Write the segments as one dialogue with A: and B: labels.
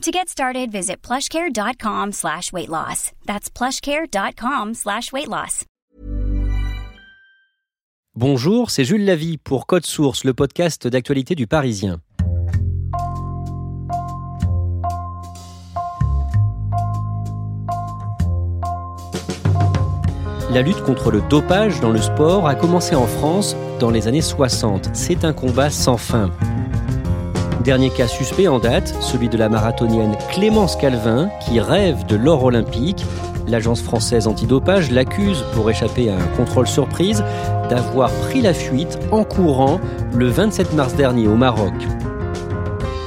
A: To get started, visit plushcare.com slash weight loss. That's plushcare.com slash weight loss.
B: Bonjour, c'est Jules Lavie pour Code Source, le podcast d'actualité du Parisien. La lutte contre le dopage dans le sport a commencé en France dans les années 60. C'est un combat sans fin. Dernier cas suspect en date, celui de la marathonienne Clémence Calvin, qui rêve de l'or olympique. L'agence française antidopage l'accuse, pour échapper à un contrôle surprise, d'avoir pris la fuite en courant le 27 mars dernier au Maroc.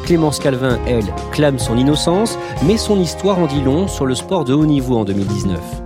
B: Clémence Calvin, elle, clame son innocence, mais son histoire en dit long sur le sport de haut niveau en 2019.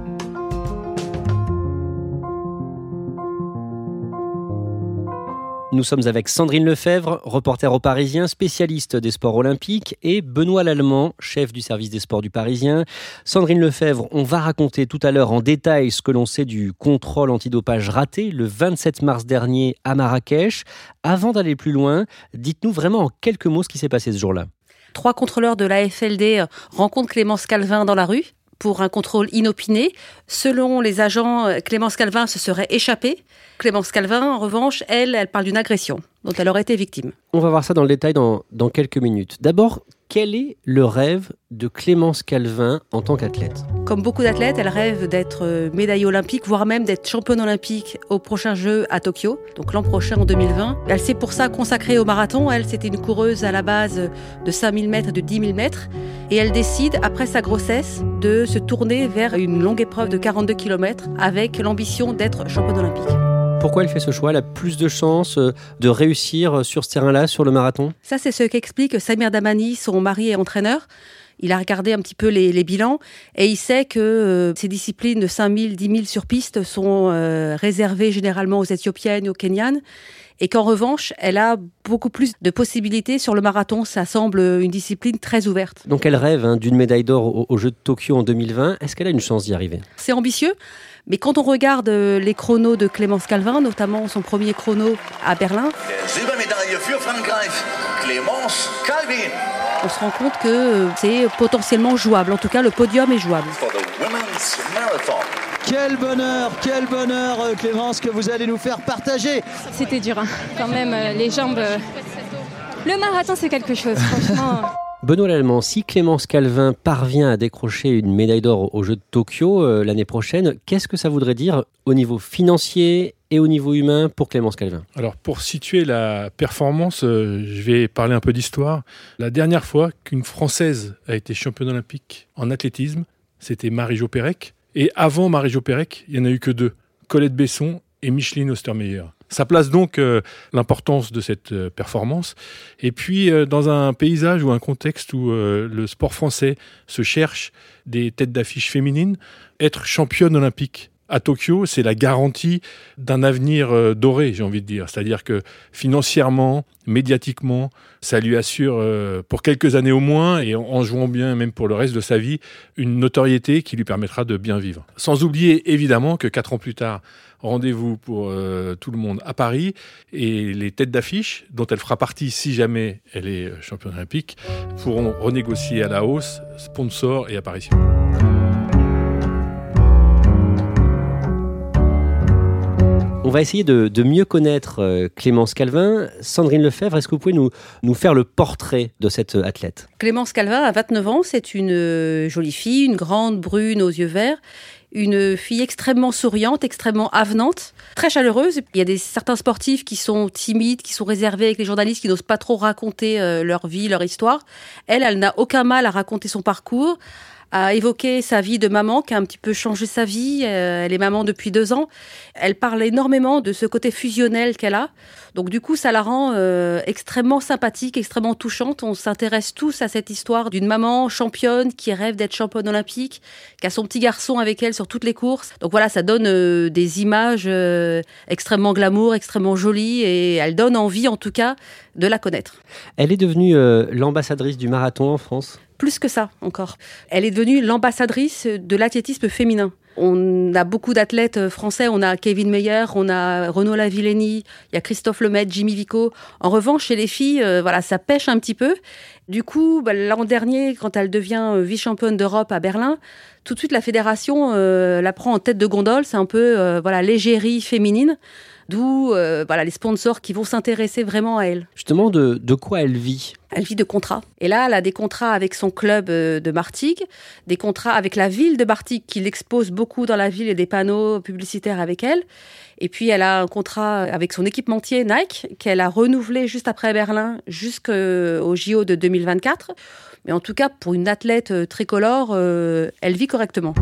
B: Nous sommes avec Sandrine Lefebvre, reporter au Parisien, spécialiste des sports olympiques, et Benoît Lallemand, chef du service des sports du Parisien. Sandrine Lefebvre, on va raconter tout à l'heure en détail ce que l'on sait du contrôle antidopage raté le 27 mars dernier à Marrakech. Avant d'aller plus loin, dites-nous vraiment en quelques mots ce qui s'est passé ce jour-là.
C: Trois contrôleurs de la FLD rencontrent Clémence Calvin dans la rue pour un contrôle inopiné. Selon les agents, Clémence Calvin se serait échappée. Clémence Calvin, en revanche, elle, elle parle d'une agression dont elle aurait été victime.
B: On va voir ça dans le détail dans, dans quelques minutes. D'abord, quel est le rêve de Clémence Calvin en tant qu'athlète?
C: Comme beaucoup d'athlètes, elle rêve d'être médaillée olympique, voire même d'être championne olympique au prochain jeu à Tokyo, donc l'an prochain en 2020. Elle s'est pour ça consacrée au marathon. Elle, c'était une coureuse à la base de 5000 mètres, de 10 000 mètres. Et elle décide, après sa grossesse, de se tourner vers une longue épreuve de 42 km avec l'ambition d'être championne olympique.
B: Pourquoi elle fait ce choix? Elle a plus de chances de réussir sur ce terrain-là, sur le marathon?
C: Ça, c'est ce qu'explique Samir Damani, son mari et entraîneur. Il a regardé un petit peu les, les bilans et il sait que euh, ces disciplines de 5000, 10 000 sur piste sont euh, réservées généralement aux Éthiopiennes et aux Kenyanes et qu'en revanche, elle a beaucoup plus de possibilités sur le marathon. Ça semble une discipline très ouverte.
B: Donc elle rêve hein, d'une médaille d'or aux au Jeux de Tokyo en 2020. Est-ce qu'elle a une chance d'y arriver?
C: C'est ambitieux, mais quand on regarde les chronos de Clémence Calvin, notamment son premier chrono à Berlin, on se rend compte que c'est potentiellement jouable. En tout cas, le podium est jouable.
D: Quel bonheur, quel bonheur Clémence que vous allez nous faire partager.
E: C'était dur, hein. quand même, les jambes. Le marathon, c'est quelque chose, franchement.
B: Benoît Lallemand, si Clémence Calvin parvient à décrocher une médaille d'or aux Jeux de Tokyo euh, l'année prochaine, qu'est-ce que ça voudrait dire au niveau financier et au niveau humain pour Clémence Calvin?
F: Alors pour situer la performance, euh, je vais parler un peu d'histoire. La dernière fois qu'une Française a été championne olympique en athlétisme, c'était Marie-Jo Pérec. Et avant Marie-Jo Pérec, il n'y en a eu que deux, Colette Besson et Micheline Ostermeyer. Ça place donc euh, l'importance de cette euh, performance. Et puis, euh, dans un paysage ou un contexte où le sport français se cherche des têtes d'affiche féminines, être championne olympique à Tokyo, c'est la garantie d'un avenir euh, doré, j'ai envie de dire. C'est-à-dire que financièrement, médiatiquement, ça lui assure, euh, pour quelques années au moins, et en, jouant bien même pour le reste de sa vie, une notoriété qui lui permettra de bien vivre. Sans oublier évidemment que quatre ans plus tard, rendez-vous pour euh, tout le monde à Paris, et les têtes d'affiche, dont elle fera partie si jamais elle est championne olympique, pourront renégocier à la hausse sponsors et apparitions.
B: On va essayer de, mieux connaître euh, Clémence Calvin. Sandrine Lefebvre, est-ce que vous pouvez nous, faire le portrait de cette athlète?
C: Clémence Calvin a 29 ans, c'est une euh, jolie fille, une grande brune aux yeux verts. une fille extrêmement souriante, extrêmement avenante, très chaleureuse. Il y a des certains sportifs qui sont timides, qui sont réservés avec les journalistes, qui n'osent pas trop raconter euh, leur vie, leur histoire. Elle, elle n'a aucun mal à raconter son parcours a évoqué sa vie de maman qui a un petit peu changé sa vie. Euh, elle est maman depuis deux ans. Elle parle énormément de ce côté fusionnel qu'elle a. Donc du coup, ça la rend euh, extrêmement sympathique, extrêmement touchante. On s'intéresse tous à cette histoire d'une maman championne qui rêve d'être championne olympique, qui a son petit garçon avec elle sur toutes les courses. Donc voilà, ça donne euh, des images extrêmement glamour, extrêmement jolies et elle donne envie en tout cas de la connaître.
B: Elle est devenue l'ambassadrice du marathon en France
C: plus que ça encore. Elle est devenue l'ambassadrice de l'athlétisme féminin. On a beaucoup d'athlètes français. On a Kevin Meyer, on a Renaud Lavillenie, il y a Christophe Lemaitre, Jimmy Vico. En revanche, chez les filles, euh, voilà, ça pêche un petit peu. Du coup, bah, l'an dernier, quand elle devient euh, vice-championne d'Europe à Berlin, tout de suite la fédération euh, la prend en tête de gondole. C'est un peu voilà l'égérie féminine. D'où euh, voilà les sponsors qui vont s'intéresser vraiment à elle.
B: Justement, de, de quoi elle vit?
C: Elle vit de contrats. Et là, elle a des contrats avec son club euh, de Martigues, des contrats avec la ville de Martigues qui l'expose beaucoup dans la ville et des panneaux publicitaires avec elle. Et puis, elle a un contrat avec son équipementier Nike qu'elle a renouvelé juste après Berlin jusqu'au JO de 2024. Mais en tout cas, pour une athlète euh, tricolore, elle vit correctement.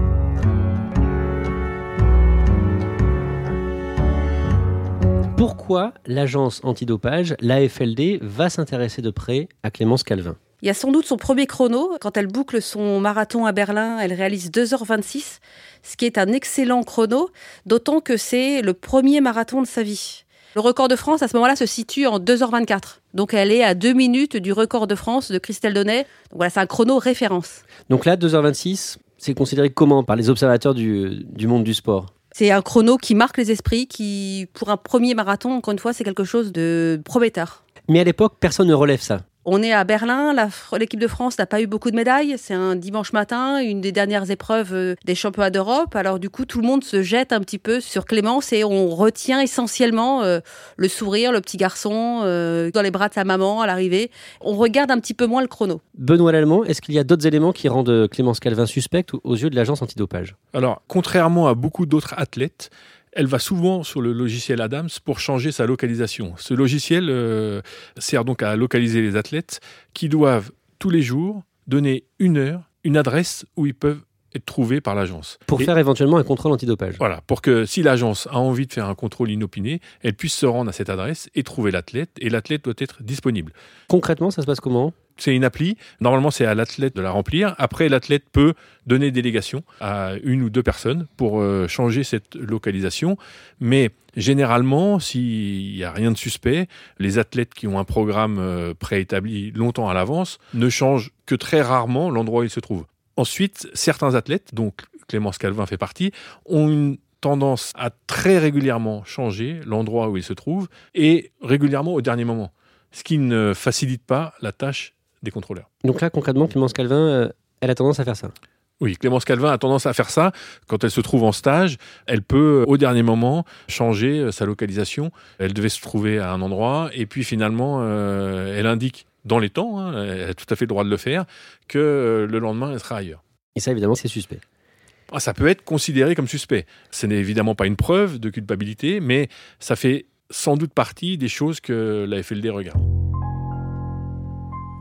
B: Pourquoi l'agence antidopage, l'AFLD, va s'intéresser de près à Clémence Calvin?
C: Il y a sans doute son premier chrono. Quand elle boucle son marathon à Berlin, elle réalise 2h26, ce qui est un excellent chrono, d'autant que c'est le premier marathon de sa vie. Le record de France, à ce moment-là, se situe en 2h24. Donc elle est à deux minutes du record de France de Christelle Donnet. Donc voilà, c'est un chrono référence.
B: Donc là, 2h26, c'est considéré comment par les observateurs du, du monde du sport?
C: C'est un chrono qui marque les esprits, qui, pour un premier marathon, encore une fois, c'est quelque chose de prometteur.
B: Mais à l'époque, personne ne relève ça.
C: On est à Berlin, l'équipe de France n'a pas eu beaucoup de médailles. C'est un dimanche matin, une des dernières épreuves euh, des championnats d'Europe. Alors du coup, tout le monde se jette un petit peu sur Clémence et on retient essentiellement euh, le sourire, le petit garçon euh, dans les bras de sa maman à l'arrivée. On regarde un petit peu moins le chrono.
B: Benoît Lallemand, est-ce qu'il y a d'autres éléments qui rendent Clémence Calvin suspecte aux yeux de l'agence antidopage?
F: Alors, contrairement à beaucoup d'autres athlètes, elle va souvent sur le logiciel Adams pour changer sa localisation. Ce logiciel euh, sert donc à localiser les athlètes qui doivent tous les jours donner une heure, une adresse où ils peuvent être trouvés par l'agence.
B: Pour faire éventuellement un contrôle antidopage.
F: Voilà, pour que si l'agence a envie de faire un contrôle inopiné, elle puisse se rendre à cette adresse et trouver l'athlète, et l'athlète doit être disponible.
B: Concrètement, ça se passe comment?
F: C'est une appli. Normalement, c'est à l'athlète de la remplir. Après, l'athlète peut donner délégation à une ou deux personnes pour euh, changer cette localisation. Mais généralement, s'il n'y a rien de suspect, les athlètes qui ont un programme euh, préétabli longtemps à l'avance ne changent que très rarement l'endroit où ils se trouvent. Ensuite, certains athlètes, donc Clémence Calvin fait partie, ont une tendance à très régulièrement changer l'endroit où ils se trouvent et régulièrement au dernier moment, ce qui ne facilite pas la tâche des contrôleurs.
B: Donc là, concrètement, Clémence Calvin, euh, elle a tendance à faire ça
F: oui, Clémence Calvin a tendance à faire ça. Quand elle se trouve en stage, elle peut, au dernier moment, changer euh, sa localisation. Elle devait se trouver à un endroit, et puis finalement, euh, elle indique dans les temps, hein, elle a tout à fait le droit de le faire, que le lendemain, elle sera ailleurs.
B: Et ça, évidemment, c'est suspect.
F: Ah, ça peut être considéré comme suspect. Ce n'est évidemment pas une preuve de culpabilité, mais ça fait sans doute partie des choses que la FLD regarde.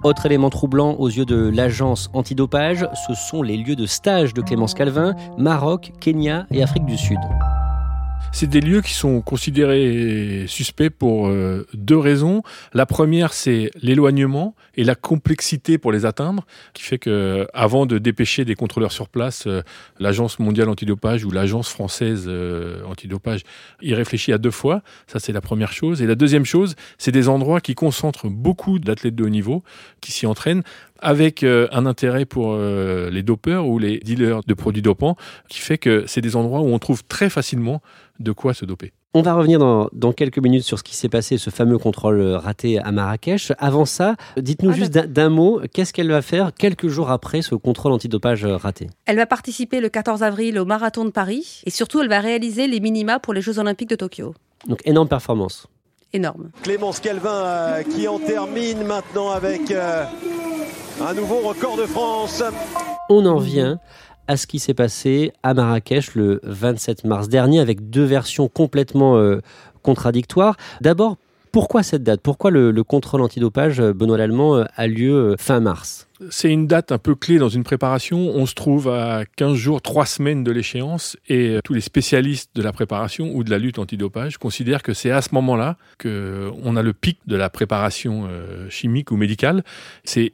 B: Autre élément troublant aux yeux de l'agence antidopage, ce sont les lieux de stage de Clémence Calvin, Maroc, Kenya et Afrique du Sud.
F: C'est des lieux qui sont considérés suspects pour euh, deux raisons. La première, c'est l'éloignement et la complexité pour les atteindre, qui fait que avant de dépêcher des contrôleurs sur place, euh, l'agence mondiale antidopage ou l'agence française euh, antidopage y réfléchit à deux fois. Ça, c'est la première chose. Et la deuxième chose, c'est des endroits qui concentrent beaucoup d'athlètes de haut niveau qui s'y entraînent avec un intérêt pour les dopeurs ou les dealers de produits dopants, qui fait que c'est des endroits où on trouve très facilement de quoi se doper.
B: On va revenir dans, quelques minutes sur ce qui s'est passé, ce fameux contrôle raté à Marrakech. Avant ça, dites-nous ah, juste d'un mot, qu'est-ce qu'elle va faire quelques jours après ce contrôle antidopage raté?
C: Elle va participer le 14 avril au Marathon de Paris et surtout elle va réaliser les minima pour les Jeux Olympiques de Tokyo.
B: Donc énorme performance.
C: Énorme.
G: Clémence Calvin euh, qui en termine maintenant avec euh, un nouveau record de France.
B: On en vient à ce qui s'est passé à Marrakech le 27 mars dernier avec deux versions complètement euh, contradictoires. D'abord, pourquoi cette date? Pourquoi le, le contrôle antidopage, euh, Benoît Lallemand, euh, a lieu fin mars?
F: C'est une date un peu clé dans une préparation. On se trouve à 15 jours, 3 semaines de l'échéance et tous les spécialistes de la préparation ou de la lutte antidopage considèrent que c'est à ce moment-là qu'on a le pic de la préparation chimique ou médicale. C'est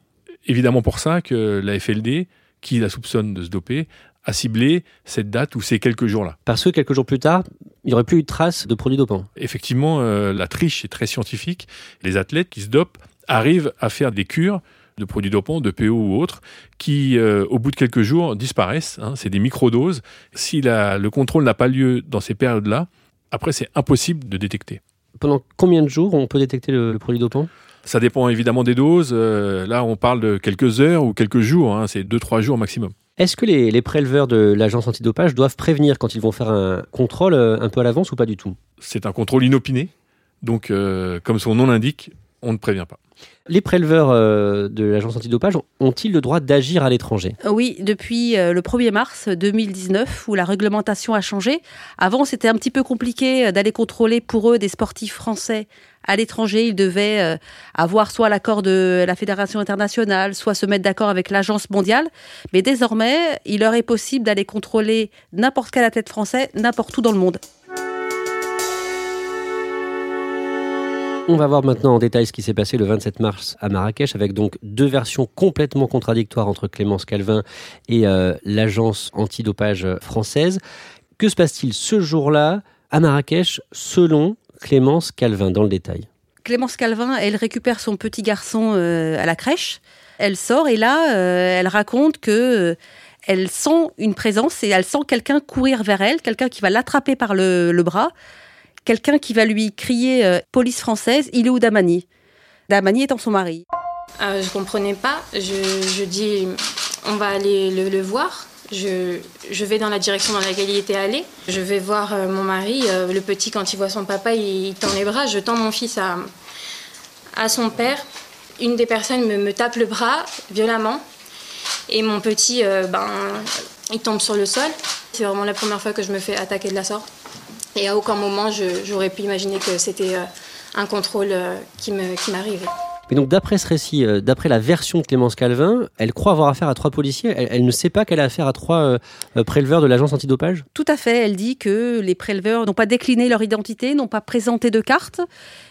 F: évidemment pour ça que la FLD, qui la soupçonne de se doper, a ciblé cette date ou ces quelques jours-là.
B: Parce que quelques jours plus tard, il n'y aurait plus eu de traces de produits dopants.
F: Effectivement, euh, la triche est très scientifique. Les athlètes qui se dopent arrivent à faire des cures de produits dopants, de PO ou autres, qui, euh, au bout de quelques jours, disparaissent. Hein. c'est des microdoses. Si la, le contrôle n'a pas lieu dans ces périodes-là, après, c'est impossible de détecter.
B: Pendant combien de jours on peut détecter le, le produit dopant?
F: Ça dépend évidemment des doses. Euh, là, on parle de quelques heures ou quelques jours. Hein, c'est 2-3 jours maximum.
B: Est-ce que les, les, préleveurs de l'agence antidopage doivent prévenir quand ils vont faire un contrôle euh, un peu à l'avance ou pas du tout?
F: C'est un contrôle inopiné. Donc, euh, comme son nom l'indique, on ne prévient pas.
B: Les préleveurs euh, de l'agence antidopage ont-ils le droit d'agir à l'étranger?
C: Oui, depuis euh, le 1er mars 2019, où la réglementation a changé. Avant, c'était un petit peu compliqué d'aller contrôler pour eux des sportifs français à l'étranger. Ils devaient avoir soit l'accord de la Fédération internationale, soit se mettre d'accord avec l'agence mondiale. Mais désormais, il leur est possible d'aller contrôler n'importe quel athlète français, n'importe où dans le monde.
B: On va voir maintenant en détail ce qui s'est passé le 27 mars à Marrakech avec donc deux versions complètement contradictoires entre Clémence Calvin et euh, l'agence antidopage française. Que se passe-t-il ce jour-là à Marrakech selon Clémence Calvin dans le détail
C: Clémence Calvin, elle récupère son petit garçon euh, à la crèche. Elle sort et là, euh, elle raconte que elle sent une présence et elle sent quelqu'un courir vers elle, quelqu'un qui va l'attraper par le, le bras quelqu'un qui va lui crier euh, police française, il est où Damani Damani étant son mari.
E: Euh, je comprenais pas. Je, je, dis, on va aller le, le voir. Je, vais dans la direction dans laquelle il était allé. Je vais voir euh, mon mari. Euh, le petit, quand il voit son papa, il, tend les bras. Je tends mon fils à, à son père. Une des personnes me, me tape le bras violemment. Et mon petit, euh, ben, il tombe sur le sol. C'est vraiment la première fois que je me fais attaquer de la sorte. Et à aucun moment, j'aurais pu imaginer que c'était un contrôle qui m'arrivait.
B: Mais donc d'après ce récit, euh, d'après la version de Clémence Calvin, elle croit avoir affaire à trois policiers. Elle, elle ne sait pas qu'elle a affaire à trois euh, préleveurs de l'agence antidopage?
C: Tout à fait. Elle dit que les préleveurs n'ont pas décliné leur identité, n'ont pas présenté de carte.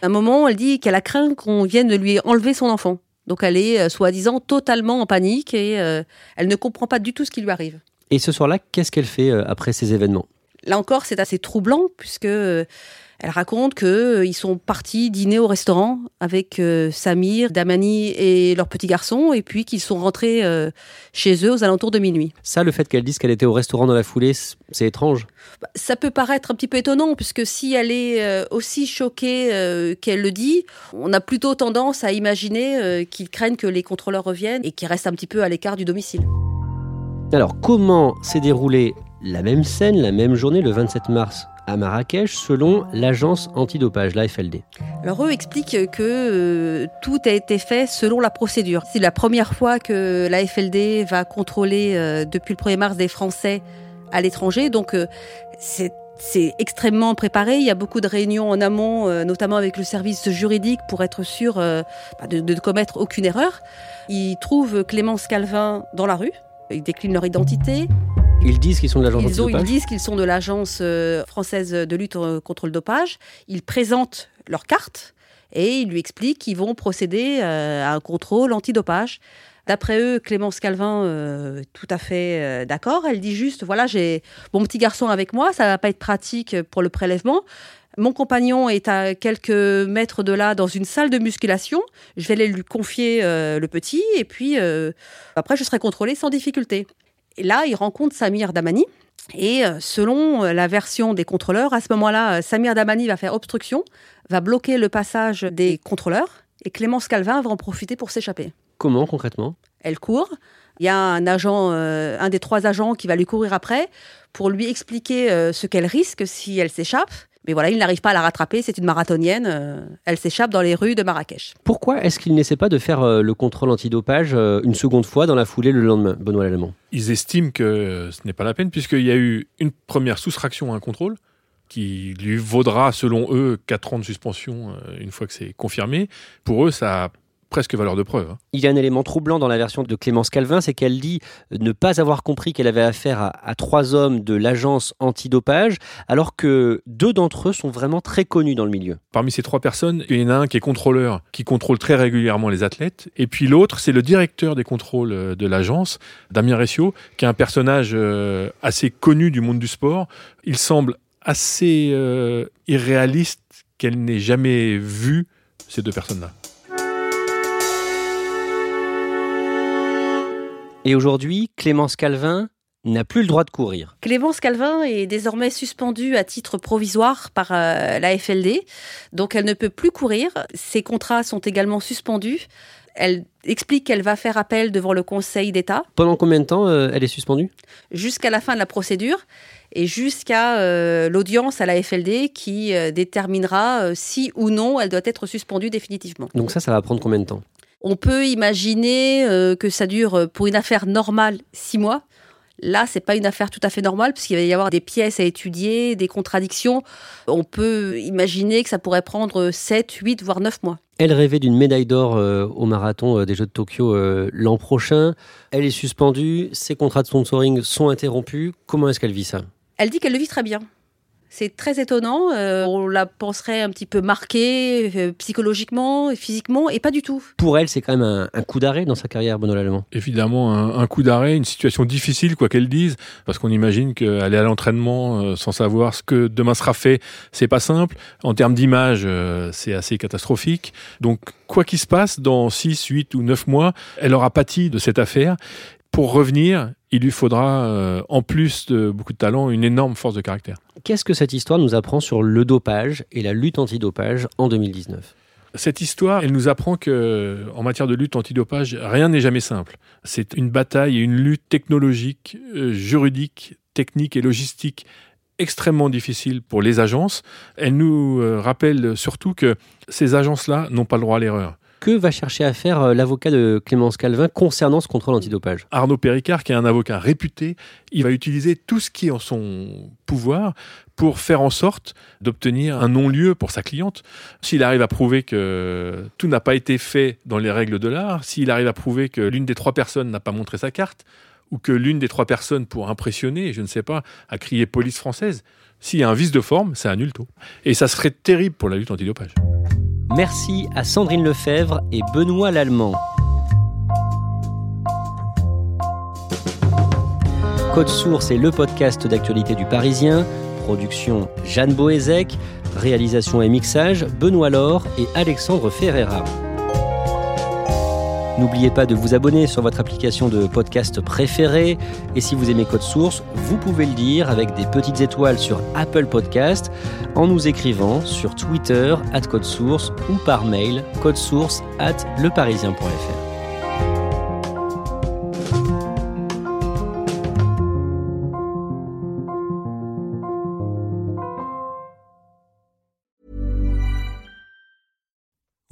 C: À un moment, elle dit qu'elle a craint qu'on vienne de lui enlever son enfant. Donc elle est, euh, soi-disant, totalement en panique et euh, elle ne comprend pas du tout ce qui lui arrive.
B: Et ce soir-là, qu'est-ce qu'elle fait euh, après ces événements?
C: Là encore, c'est assez troublant puisque euh, elle raconte que euh, sont partis dîner au restaurant avec euh, Samir, Damani et leur petit garçon, et puis qu'ils sont rentrés euh, chez eux aux alentours de minuit.
B: Ça, le fait qu'elle dise qu'elle était au restaurant dans la foulée, c'est étrange.
C: Bah, ça peut paraître un petit peu étonnant, puisque si elle est aussi choquée qu'elle le dit, on a plutôt tendance à imaginer qu'ils craignent que les contrôleurs reviennent et qu'ils restent un petit peu à l'écart du domicile.
B: Alors, comment s'est déroulée la même scène, la même journée, le 27 mars? À Marrakech, selon l'agence antidopage, la FLD
C: Alors eux expliquent que euh, tout a été fait selon la procédure. C'est la première fois que la FLD va contrôler euh, depuis le 1er mars des Français à l'étranger, donc euh, c'est extrêmement préparé. Il y a beaucoup de réunions en amont, notamment avec le service juridique, pour être sûr euh, de, de commettre aucune erreur. Ils trouvent Clémence Calvin dans la rue. Ils déclinent leur identité.
B: Ils disent qu'ils sont de l'agence
C: Ils, ont- ils
B: antidopage
C: disent qu'ils sont de l'agence euh, française de lutte euh, contre le dopage. Ils présentent leur carte et ils lui expliquent qu'ils vont procéder euh, à un contrôle antidopage. D'après eux, Clémence Calvin, euh, tout à fait euh, d'accord. Elle dit juste, voilà, j'ai mon petit garçon avec moi, ça va pas être pratique pour le prélèvement. Mon compagnon est à quelques mètres de là dans une salle de musculation. Je vais aller lui confier euh, le petit et puis après je serai contrôlée sans difficulté. Et là, il rencontre Samir Damani. Et euh, selon euh, la version des contrôleurs, à ce moment-là, euh, Samir Damani va faire obstruction, va bloquer le passage des contrôleurs, et Clémence Calvin va en profiter pour s'échapper.
B: Comment concrètement?
C: Elle court. Il y a un agent, euh, un des trois agents qui va lui courir après pour lui expliquer euh, ce qu'elle risque si elle s'échappe. Mais voilà, il n'arrive pas à la rattraper, c'est une marathonienne, euh, elle s'échappe dans les rues de Marrakech.
B: Pourquoi est-ce qu'il n'essaie pas de faire euh, le contrôle antidopage euh, une seconde fois dans la foulée le lendemain, Benoît Lallemand?
F: Ils estiment que ce n'est pas la peine, puisqu'il y a eu une première soustraction à un contrôle, qui lui vaudra, selon eux, 4 ans de suspension une fois que c'est confirmé. Pour eux, ça presque valeur de preuve. Hein.
B: Il y a un élément troublant dans la version de Clémence Calvin, c'est qu'elle dit ne pas avoir compris qu'elle avait affaire à, trois hommes de l'agence antidopage, alors que deux d'entre eux sont vraiment très connus dans le milieu.
F: Parmi ces trois personnes, il y en a un qui est contrôleur, qui contrôle très régulièrement les athlètes, et puis l'autre, c'est le directeur des contrôles euh, de l'agence, Damien Ressio, qui est un personnage euh, assez connu du monde du sport. Il semble assez euh, irréaliste qu'elle n'ait jamais vu ces deux personnes-là.
B: Et aujourd'hui, Clémence Calvin n'a plus le droit de courir.
C: Clémence Calvin est désormais suspendue à titre provisoire par euh, la FLD, donc elle ne peut plus courir. Ses contrats sont également suspendus. Elle explique qu'elle va faire appel devant le Conseil d'État.
B: Pendant combien de temps euh, elle est suspendue?
C: Jusqu'à la fin de la procédure et jusqu'à euh, l'audience à la FLD qui déterminera si ou non elle doit être suspendue définitivement.
B: Donc ça, ça va prendre combien de temps?
C: On peut imaginer euh, que ça dure euh, pour une affaire normale six mois. Là, c'est pas une affaire tout à fait normale puisqu'il va y avoir des pièces à étudier, des contradictions. On peut imaginer que ça pourrait prendre 7, 8, voire 9 mois.
B: Elle rêvait d'une médaille d'or euh, au marathon des Jeux de Tokyo l'an prochain. Elle est suspendue, ses contrats de sponsoring sont interrompus. Comment est-ce qu'elle vit ça?
C: Elle dit qu'elle le vit très bien. C'est très étonnant. Euh, on la penserait un petit peu marquée euh, psychologiquement, physiquement, et pas du tout.
B: Pour elle, c'est quand même un, coup d'arrêt dans sa carrière, Benoît Lallemand.
F: Évidemment, un, coup d'arrêt, une situation difficile, quoi qu'elle dise, parce qu'on imagine qu'aller à l'entraînement euh, sans savoir ce que demain sera fait, c'est pas simple. En termes d'image, c'est assez catastrophique. Donc, quoi qu'il se passe, dans 6, 8 ou 9 mois, elle aura pâti de cette affaire pour revenir, il lui faudra, euh, en plus de beaucoup de talent, une énorme force de caractère.
B: Qu'est-ce que cette histoire nous apprend sur le dopage et la lutte antidopage en 2019
F: cette histoire, elle nous apprend que, en matière de lutte antidopage, rien n'est jamais simple. C'est une bataille et une lutte technologique, euh, juridique, technique et logistique extrêmement difficile pour les agences. Elle nous euh, rappelle surtout que ces agences-là n'ont pas le droit à l'erreur.
B: Que va chercher à faire euh, l'avocat de Clémence Calvin concernant ce contrôle antidopage
F: Arnaud Péricard, qui est un avocat réputé, il va utiliser tout ce qui est en son pouvoir pour faire en sorte d'obtenir un non-lieu pour sa cliente. S'il arrive à prouver que tout n'a pas été fait dans les règles de l'art, s'il arrive à prouver que l'une des trois personnes n'a pas montré sa carte, ou que l'une des trois personnes, pour impressionner, je ne sais pas, a crié police française, s'il y a un vice de forme, c'est un nulto. Et ça serait terrible pour la lutte antidopage.
B: Merci à Sandrine Lefebvre et Benoît Lallemand. Code Source est le podcast d'actualité du Parisien. Production Jeanne Boézek. Réalisation et mixage Benoît Laure et Alexandre Ferreira. N'oubliez pas de vous abonner sur votre application de podcast préférée. Et si vous aimez Code Source, vous pouvez le dire avec des petites étoiles sur Apple Podcast en nous écrivant sur Twitter at Code Source ou par mail codesource at leparisien.fr.